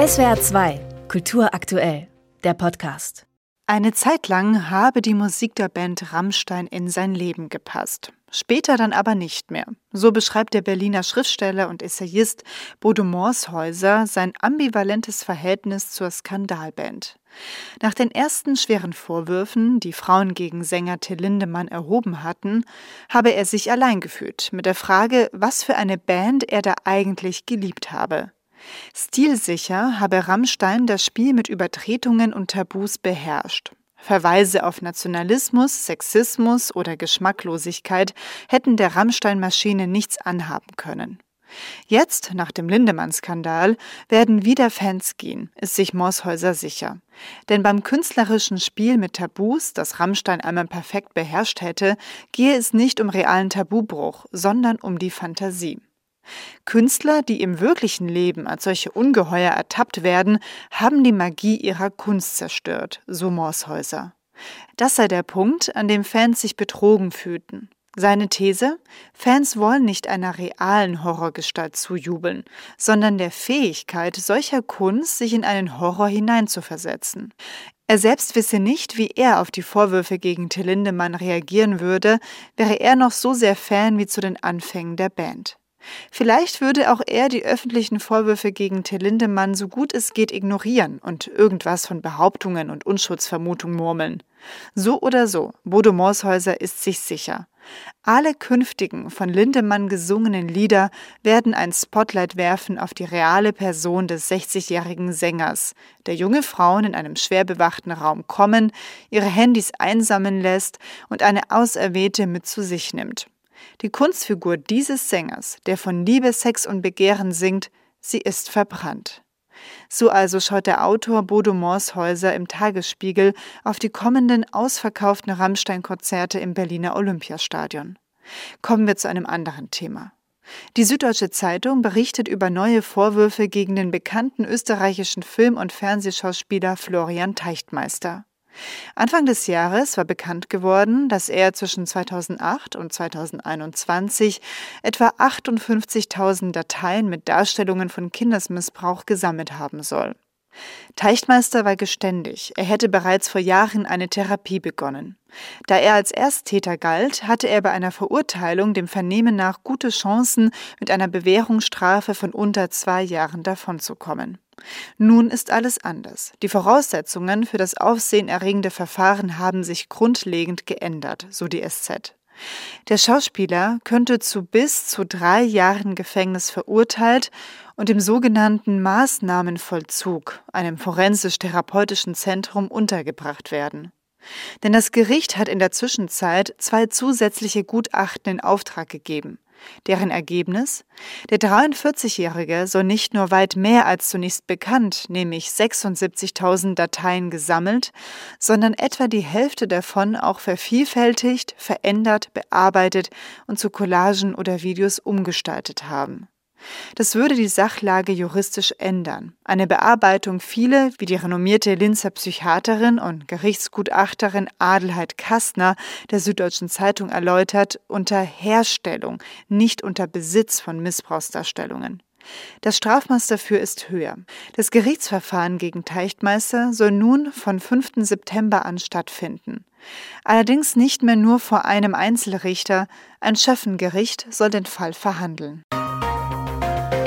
SWR 2, Kultur aktuell, der Podcast. Eine Zeit lang habe die Musik der Band Rammstein in sein Leben gepasst. Später dann aber nicht mehr. So beschreibt der Berliner Schriftsteller und Essayist Bodo Morshäuser sein ambivalentes Verhältnis zur Skandalband. Nach den ersten schweren Vorwürfen, die Frauen gegen Sänger Till Lindemann erhoben hatten, habe er sich allein gefühlt mit der Frage, was für eine Band er da eigentlich geliebt habe. Stilsicher habe Rammstein das Spiel mit Übertretungen und Tabus beherrscht. Verweise auf Nationalismus, Sexismus oder Geschmacklosigkeit hätten der Rammstein-Maschine nichts anhaben können. Jetzt, nach dem Lindemann-Skandal, werden wieder Fans gehen, ist sich Morshäuser sicher. Denn beim künstlerischen Spiel mit Tabus, das Rammstein einmal perfekt beherrscht hätte, gehe es nicht um realen Tabubruch, sondern um die Fantasie. Künstler, die im wirklichen Leben als solche Ungeheuer ertappt werden, haben die Magie ihrer Kunst zerstört, so Morshäuser. Das sei der Punkt, an dem Fans sich betrogen fühlten. Seine These? Fans wollen nicht einer realen Horrorgestalt zujubeln, sondern der Fähigkeit solcher Kunst, sich in einen Horror hineinzuversetzen. Er selbst wisse nicht, wie er auf die Vorwürfe gegen Till Lindemann reagieren würde, wäre er noch so sehr Fan wie zu den Anfängen der Band. Vielleicht würde auch er die öffentlichen Vorwürfe gegen Till Lindemann so gut es geht ignorieren und irgendwas von Behauptungen und Unschuldsvermutung murmeln. So oder so, Bodo Morshäuser ist sich sicher. Alle künftigen von Lindemann gesungenen Lieder werden ein Spotlight werfen auf die reale Person des 60-jährigen Sängers, der junge Frauen in einem schwer bewachten Raum kommen, ihre Handys einsammeln lässt und eine Auserwählte mit zu sich nimmt. Die Kunstfigur dieses Sängers, der von Liebe, Sex und Begehren singt, sie ist verbrannt. So also schaut der Autor Bodo Morshäuser im Tagesspiegel auf die kommenden ausverkauften Rammstein-Konzerte im Berliner Olympiastadion. Kommen wir zu einem anderen Thema. Die Süddeutsche Zeitung berichtet über neue Vorwürfe gegen den bekannten österreichischen Film- und Fernsehschauspieler Florian Teichtmeister. Anfang des Jahres war bekannt geworden, dass er zwischen 2008 und 2021 etwa 58.000 Dateien mit Darstellungen von Kindesmissbrauch gesammelt haben soll. Teichtmeister war geständig, er hätte bereits vor Jahren eine Therapie begonnen. Da er als Ersttäter galt, hatte er bei einer Verurteilung dem Vernehmen nach gute Chancen, mit einer Bewährungsstrafe von unter zwei Jahren davonzukommen. Nun ist alles anders. Die Voraussetzungen für das aufsehenerregende Verfahren haben sich grundlegend geändert, so die SZ. Der Schauspieler könnte zu bis zu drei Jahren Gefängnis verurteilt und im sogenannten Maßnahmenvollzug, einem forensisch-therapeutischen Zentrum, untergebracht werden. Denn das Gericht hat in der Zwischenzeit zwei zusätzliche Gutachten in Auftrag gegeben. Deren Ergebnis? Der 43-Jährige soll nicht nur weit mehr als zunächst bekannt, nämlich 76.000 Dateien gesammelt, sondern etwa die Hälfte davon auch vervielfältigt, verändert, bearbeitet und zu Collagen oder Videos umgestaltet haben. Das würde die Sachlage juristisch ändern. Eine Bearbeitung fiele, wie die renommierte Linzer Psychiaterin und Gerichtsgutachterin Adelheid Kastner der Süddeutschen Zeitung erläutert, unter Herstellung, nicht unter Besitz von Missbrauchsdarstellungen. Das Strafmaß dafür ist höher. Das Gerichtsverfahren gegen Teichtmeister soll nun von 5. September an stattfinden. Allerdings nicht mehr nur vor einem Einzelrichter, ein Schöffengericht soll den Fall verhandeln.